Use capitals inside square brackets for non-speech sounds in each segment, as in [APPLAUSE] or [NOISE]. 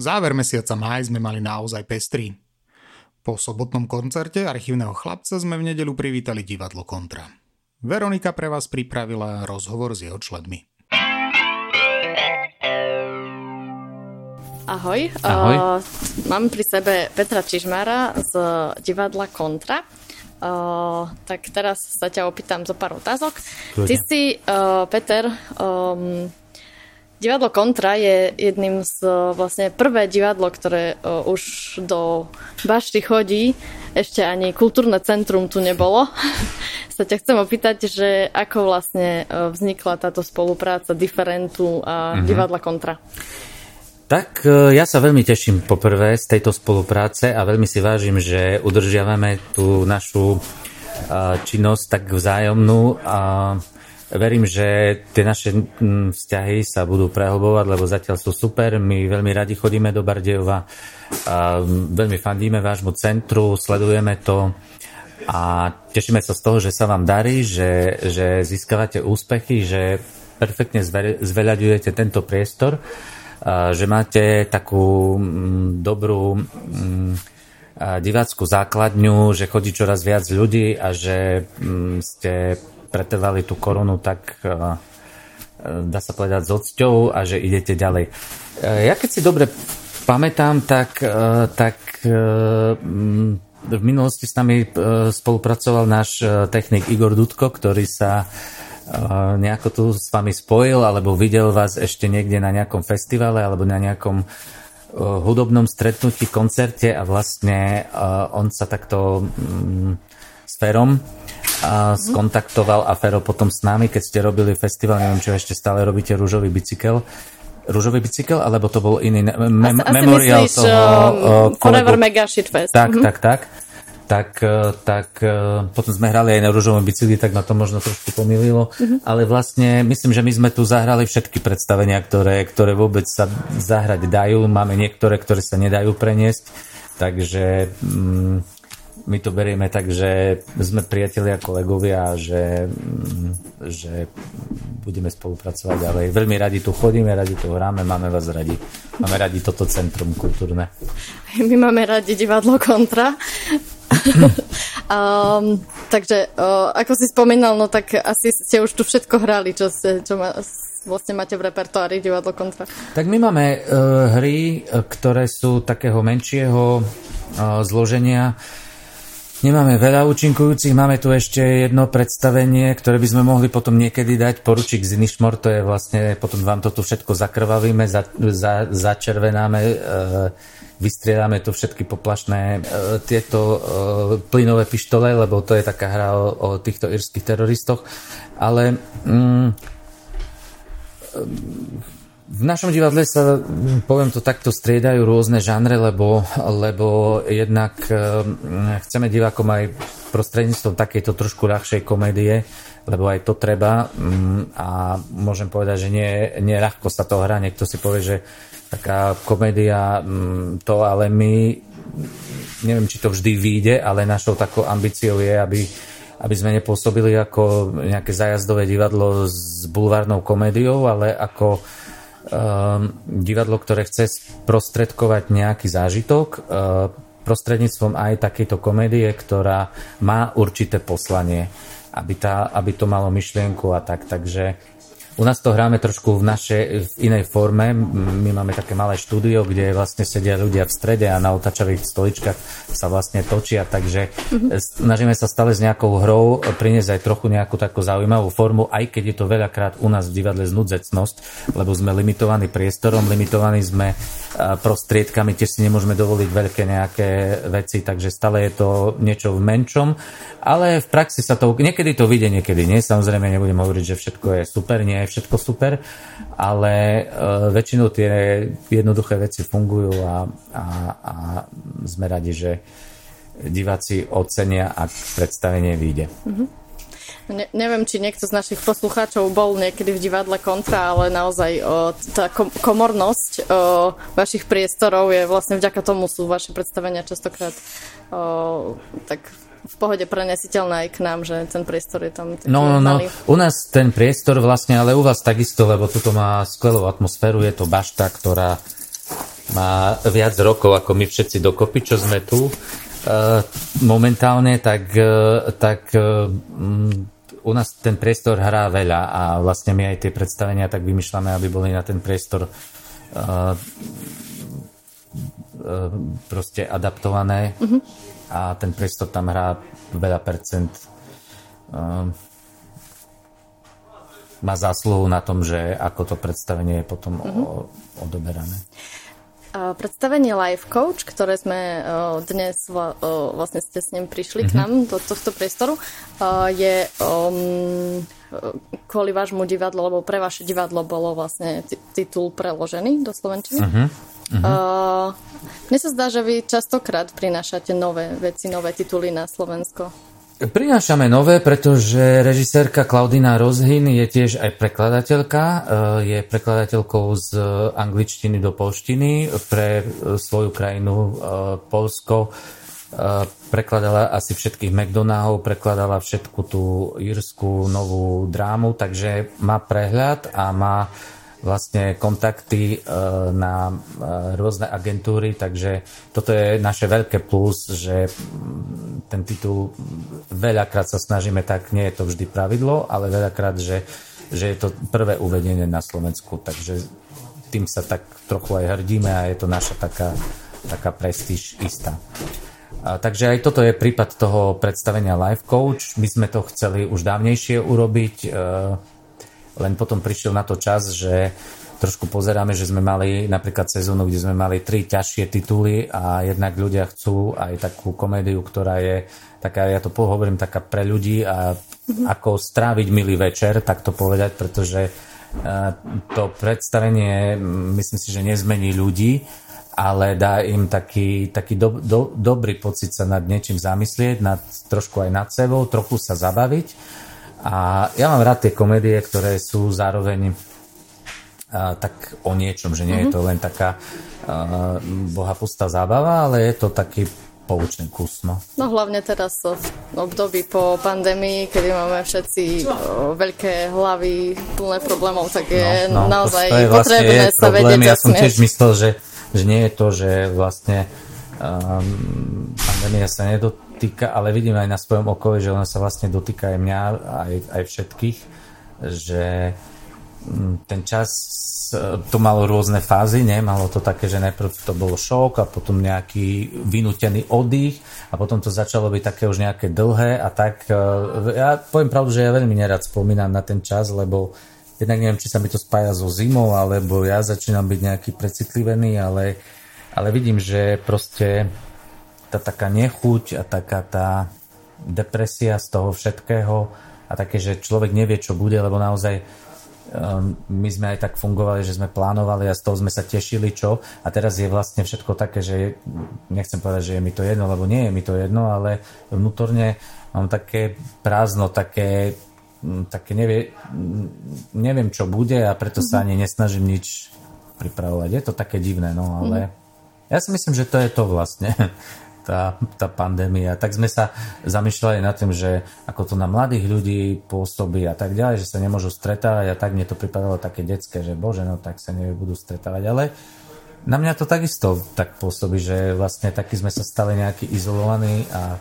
Záver mesiaca máj sme mali naozaj pestrý. Po sobotnom koncerte archívneho chlapca sme v nedelu privítali divadlo Kontra. Veronika pre vás pripravila rozhovor s jeho členmi. Ahoj. Ahoj. Uh, mám pri sebe Petra Čižmára z divadla Kontra. Uh, tak teraz sa ťa opýtam zo pár otázok. Kľudne. Ty si, uh, Peter, um, Divadlo Kontra je jedným z vlastne prvé divadlo, ktoré uh, už do Bašty chodí. Ešte ani kultúrne centrum tu nebolo. [LAUGHS] sa ťa chcem opýtať, že ako vlastne uh, vznikla táto spolupráca Differentu a uh-huh. Divadla Kontra? Tak ja sa veľmi teším poprvé z tejto spolupráce a veľmi si vážim, že udržiavame tú našu činnosť tak vzájomnú a Verím, že tie naše mm, vzťahy sa budú prehlbovať, lebo zatiaľ sú super. My veľmi radi chodíme do Bardejova, veľmi fandíme vášmu centru, sledujeme to a tešíme sa z toho, že sa vám darí, že, že získavate úspechy, že perfektne zveľaďujete tento priestor, že máte takú mm, dobrú mm, divácku základňu, že chodí čoraz viac ľudí a že ste pretrvali tú korunu tak, e, e, dá sa povedať, s odsťou a že idete ďalej. E, ja keď si dobre pamätám, tak, tak v minulosti s nami spolupracoval náš technik Igor Dudko, ktorý sa nejako tu s vami spojil, alebo videl vás ešte niekde na nejakom festivale, alebo na nejakom hudobnom stretnutí, koncerte a vlastne on sa takto s Ferom a skontaktoval a Fero potom s nami, keď ste robili festival, neviem, čo ešte stále robíte, Rúžový bicykel. Rúžový bicykel, alebo to bol iný mem- asi, memorial asi myslíš, toho uh, Forever Mega Shit Fest. Tak, mm-hmm. tak, tak. Tak, e, tak e, potom sme hrali aj na rúžovom bicykli, tak ma to možno trošku pomýlilo. Mm-hmm. Ale vlastne myslím, že my sme tu zahrali všetky predstavenia, ktoré, ktoré vôbec sa zahrať dajú. Máme niektoré, ktoré sa nedajú preniesť. Takže mm, my to berieme tak, že sme priatelia, kolegovia, že, mm, že budeme spolupracovať ďalej. Veľmi radi tu chodíme, radi tu hráme, máme vás radi. Máme radi toto centrum kultúrne. My máme radi divadlo Kontra. um, [LAUGHS] takže, uh, ako si spomínal, no tak asi ste už tu všetko hrali, čo, ste, čo ma, vlastne máte v repertoári divadlo Kontra. Tak my máme uh, hry, ktoré sú takého menšieho uh, zloženia. Nemáme veľa účinkujúcich, máme tu ešte jedno predstavenie, ktoré by sme mohli potom niekedy dať. Poručík z Nišmor, to je vlastne, potom vám to tu všetko zakrvavíme, za, za, začervenáme, e, tu všetky poplašné e, tieto e, plynové pištole, lebo to je taká hra o, o týchto irských teroristoch. Ale mm, v našom divadle sa, poviem to takto, striedajú rôzne žánre, lebo, lebo jednak e, chceme divákom aj prostredníctvom takejto trošku ľahšej komédie, lebo aj to treba mm, a môžem povedať, že nie, nie ľahko sa to hrá. Niekto si povie, že taká komédia mm, to, ale my neviem, či to vždy vyjde, ale našou takou ambíciou je, aby aby sme nepôsobili ako nejaké zájazdové divadlo s bulvárnou komédiou, ale ako divadlo, ktoré chce sprostredkovať nejaký zážitok uh, prostredníctvom aj takejto komédie, ktorá má určité poslanie, aby, tá, aby to malo myšlienku a tak. Takže u nás to hráme trošku v našej, v inej forme. My máme také malé štúdio, kde vlastne sedia ľudia v strede a na otačavých stoličkách sa vlastne točia, takže mm-hmm. snažíme sa stále s nejakou hrou priniesť aj trochu nejakú takú zaujímavú formu, aj keď je to veľakrát u nás v divadle znudzecnosť, lebo sme limitovaní priestorom, limitovaní sme prostriedkami, tiež si nemôžeme dovoliť veľké nejaké veci, takže stále je to niečo v menšom, ale v praxi sa to, niekedy to vyjde, niekedy nie, samozrejme nebudem hovoriť, že všetko je super, nie všetko super, ale uh, väčšinou tie jednoduché veci fungujú a, a, a sme radi, že diváci ocenia, ak predstavenie vyjde. Mm-hmm. Ne, neviem, či niekto z našich poslucháčov bol niekedy v divadle Kontra, ale naozaj o, tá kom, komornosť o, vašich priestorov je vlastne vďaka tomu sú vaše predstavenia častokrát o, tak v pohode prenesiteľné aj k nám, že ten priestor je tam No, no, no. U nás ten priestor vlastne, ale u vás takisto, lebo tuto má skvelú atmosféru, je to bašta, ktorá má viac rokov ako my všetci dokopy, čo sme tu momentálne, tak, tak u nás ten priestor hrá veľa a vlastne my aj tie predstavenia tak vymýšľame, aby boli na ten priestor uh, uh, proste adaptované uh-huh. a ten priestor tam hrá veľa percent uh, má zásluhu na tom, že ako to predstavenie je potom uh-huh. o, odoberané. Predstavenie Life Coach, ktoré sme dnes vlastne ste s ním prišli mm-hmm. k mhm. nám do tohto priestoru, je um, kvôli vášmu divadlu, lebo pre vaše divadlo bolo vlastne titul preložený do Slovenčiny. Uh-huh. Uh-huh. Uh, mne sa zdá, že vy častokrát prinášate nové veci, nové tituly na Slovensko. Prinášame nové, pretože režisérka Klaudina Rozhin je tiež aj prekladateľka. E, je prekladateľkou z angličtiny do polštiny pre e, svoju krajinu Polsko. Prekladala asi všetkých McDonaldov, prekladala všetku tú írskú novú drámu, takže má prehľad a má vlastne kontakty e, na e, rôzne agentúry, takže toto je naše veľké plus, že ten titul veľakrát sa snažíme tak, nie je to vždy pravidlo, ale veľakrát, že, že je to prvé uvedenie na Slovensku, takže tým sa tak trochu aj hrdíme a je to naša taká, taká prestíž istá. A, takže aj toto je prípad toho predstavenia Life Coach. My sme to chceli už dávnejšie urobiť. E, len potom prišiel na to čas, že trošku pozeráme, že sme mali napríklad sezónu, kde sme mali tri ťažšie tituly a jednak ľudia chcú aj takú komédiu, ktorá je taká, ja to hovorím, taká pre ľudí a ako stráviť milý večer, tak to povedať, pretože e, to predstavenie myslím si, že nezmení ľudí, ale dá im taký, taký do, do, dobrý pocit sa nad niečím zamyslieť, nad, trošku aj nad sebou, trochu sa zabaviť a ja mám rád tie komédie, ktoré sú zároveň a, tak o niečom, že nie mm-hmm. je to len taká bohapustá zábava, ale je to taký poučný kus. No. no hlavne teraz v období po pandémii, kedy máme všetci o, veľké hlavy plné problémov, tak je no, no, naozaj to je vlastne potrebné je sa problém. vedieť Ja som tiež myslel, že, že nie je to, že vlastne um, pandémia sa nedotýka týka, ale vidím aj na svojom okolí, že ona sa vlastne dotýka aj mňa, aj, aj všetkých, že mm, ten čas e, to malo rôzne fázy, ne? malo to také, že najprv to bolo šok a potom nejaký vynútený oddych a potom to začalo byť také už nejaké dlhé a tak e, ja poviem pravdu, že ja veľmi nerad spomínam na ten čas, lebo jednak neviem, či sa mi to spája so zimou, alebo ja začínam byť nejaký precitlivený, ale, ale vidím, že proste tá taká nechuť a taká tá depresia z toho všetkého a také, že človek nevie, čo bude, lebo naozaj um, my sme aj tak fungovali, že sme plánovali a z toho sme sa tešili, čo a teraz je vlastne všetko také, že je, nechcem povedať, že je mi to jedno, lebo nie je mi to jedno, ale vnútorne mám také prázdno, také, také nevie, neviem, čo bude a preto sa mhm. ani nesnažím nič pripravovať. Je to také divné, no ale mm-hmm. ja si myslím, že to je to vlastne [LAUGHS] tá, tá pandémia. Tak sme sa zamýšľali nad tým, že ako to na mladých ľudí pôsobí a tak ďalej, že sa nemôžu stretávať a tak mne to pripadalo také detské, že bože, no tak sa nebudú stretávať, ale na mňa to takisto tak pôsobí, že vlastne taký sme sa stali nejaký izolovaní a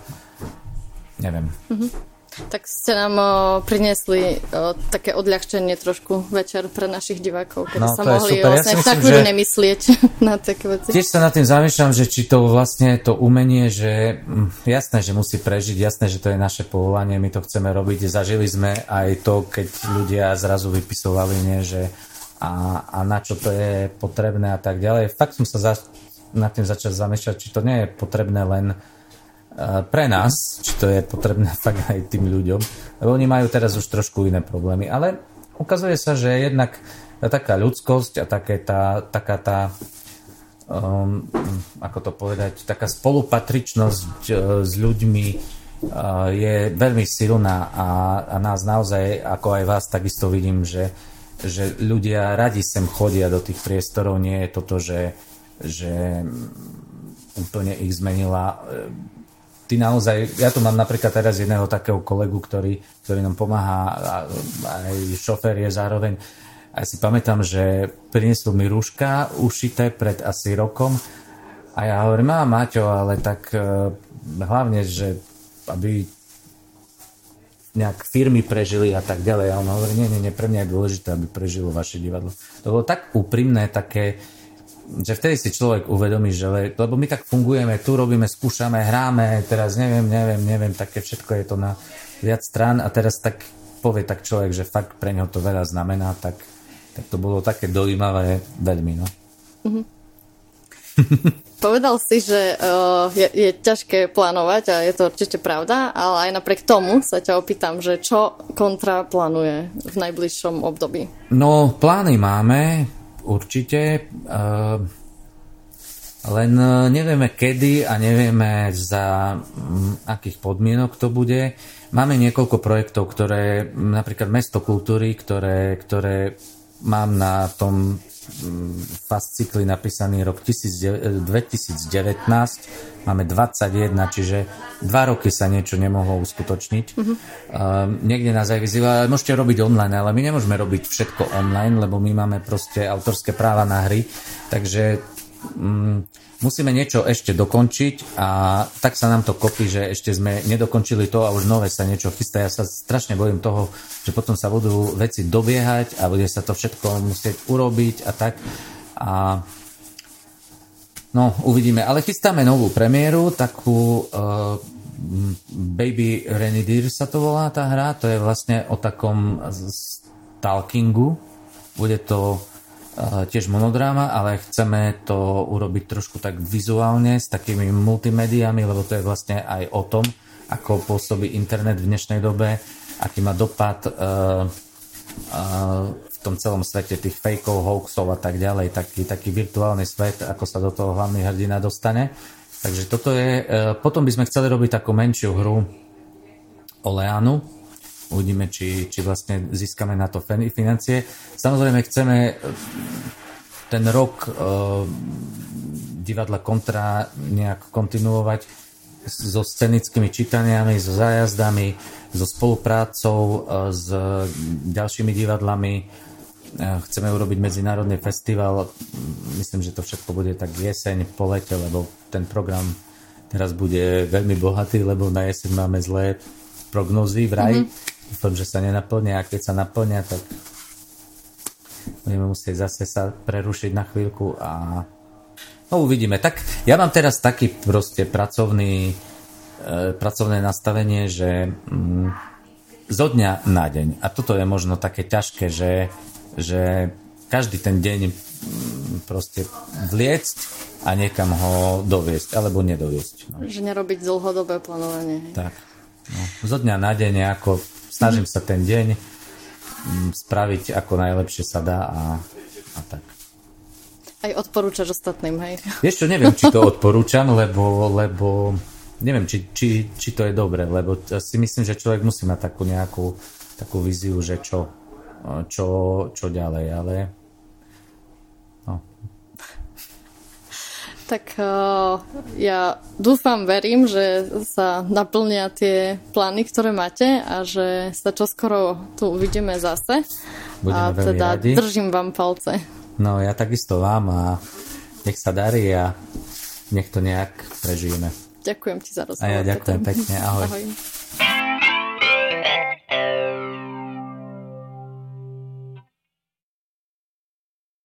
neviem. Mm-hmm. Tak ste nám o, priniesli o, také odľahčenie trošku večer pre našich divákov, keby no, sa mohli vlastne ja tak že... nemyslieť [LAUGHS] na také veci. Tiež sa nad tým zamýšľam, že či to vlastne to umenie, že hm, jasné, že musí prežiť, jasné, že to je naše povolanie, my to chceme robiť. Zažili sme aj to, keď ľudia zrazu vypisovali, nie, že a, a na čo to je potrebné a tak ďalej. Fakt som sa za, nad tým začal zamýšľať, či to nie je potrebné len pre nás, či to je potrebné [LAUGHS] fakt aj tým ľuďom, lebo oni majú teraz už trošku iné problémy, ale ukazuje sa, že jednak taká ľudskosť a také tá, taká tá um, ako to povedať, taká spolupatričnosť uh, s ľuďmi uh, je veľmi silná a, a nás naozaj, ako aj vás, takisto vidím, že, že ľudia radi sem chodia do tých priestorov, nie je toto, že, že úplne ich zmenila ty naozaj, ja tu mám napríklad teraz jedného takého kolegu, ktorý, ktorý nám pomáha, aj šofér je zároveň, a si pamätám, že priniesol mi rúška ušité pred asi rokom a ja hovorím, má Maťo, ale tak uh, hlavne, že aby nejak firmy prežili a tak ďalej. A on hovorí, nie, nie, nie, pre mňa je dôležité, aby prežilo vaše divadlo. To bolo tak úprimné, také, že vtedy si človek uvedomí, že le, lebo my tak fungujeme, tu robíme, skúšame, hráme, teraz neviem, neviem, neviem, také všetko je to na viac strán a teraz tak povie tak človek, že fakt pre neho to veľa znamená, tak, tak to bolo také dojímavé veľmi, no. Mm-hmm. [LAUGHS] Povedal si, že uh, je, je ťažké plánovať a je to určite pravda, ale aj napriek tomu sa ťa opýtam, že čo kontra plánuje v najbližšom období? No, plány máme, určite. Uh, len nevieme kedy a nevieme za um, akých podmienok to bude. Máme niekoľko projektov, ktoré, napríklad Mesto kultúry, ktoré, ktoré mám na tom fascikli napísaný rok 2019, máme 21, čiže dva roky sa niečo nemohlo uskutočniť. Uh-huh. Uh, niekde nás aj vyzýva, môžete robiť online, ale my nemôžeme robiť všetko online, lebo my máme proste autorské práva na hry, takže um, musíme niečo ešte dokončiť a tak sa nám to kopí, že ešte sme nedokončili to a už nové sa niečo chystá. Ja sa strašne bojím toho, že potom sa budú veci dobiehať a bude sa to všetko musieť urobiť a tak. A no, uvidíme. Ale chystáme novú premiéru, takú uh, Baby Renedier sa to volá tá hra. To je vlastne o takom stalkingu. Bude to tiež monodráma, ale chceme to urobiť trošku tak vizuálne s takými multimédiami, lebo to je vlastne aj o tom, ako pôsobí internet v dnešnej dobe, aký má dopad uh, uh, v tom celom svete tých fakeov, hoaxov a tak ďalej, taký, taký virtuálny svet, ako sa do toho hlavný hrdina dostane. Takže toto je, uh, potom by sme chceli robiť takú menšiu hru o Leanu, Uvidíme, či, či vlastne získame na to financie. Samozrejme chceme eh, ten rok uh, divadla Kontra nejak kontinuovať so scenickými čítaniami, so zájazdami, so spoluprácou uh, s ďalšími divadlami. Uh, chceme urobiť medzinárodný festival. Myslím, že to všetko bude tak jeseň, po lete, lebo ten program teraz bude veľmi bohatý, lebo na jeseň máme zlé prognozy vraj. Mm-hmm Dúfam, že sa nenaplnia a keď sa naplnia, tak budeme musieť zase sa prerušiť na chvíľku a no uvidíme. Tak ja mám teraz taký proste pracovný e, pracovné nastavenie, že mm, zo dňa na deň. A toto je možno také ťažké, že, že každý ten deň mm, proste vliecť a niekam ho doviesť alebo nedoviesť. No. Že nerobiť dlhodobé plánovanie. Tak. No, zo dňa na deň ako snažím sa ten deň mm, spraviť ako najlepšie sa dá a, a tak. Aj odporúčaš ostatným, hej? Čo, neviem, či to [LAUGHS] odporúčam, lebo, lebo neviem, či, či, či to je dobre, lebo si myslím, že človek musí mať takú nejakú takú víziu, že čo, čo, čo ďalej, ale Tak uh, ja dúfam, verím, že sa naplnia tie plány, ktoré máte a že sa čoskoro tu uvidíme zase. Budeme a teda radi. držím vám palce. No ja takisto vám a nech sa darí a nech to nejak prežijeme. Ďakujem ti za rozhovor. A ja ďakujem pekne. Ahoj. Ahoj.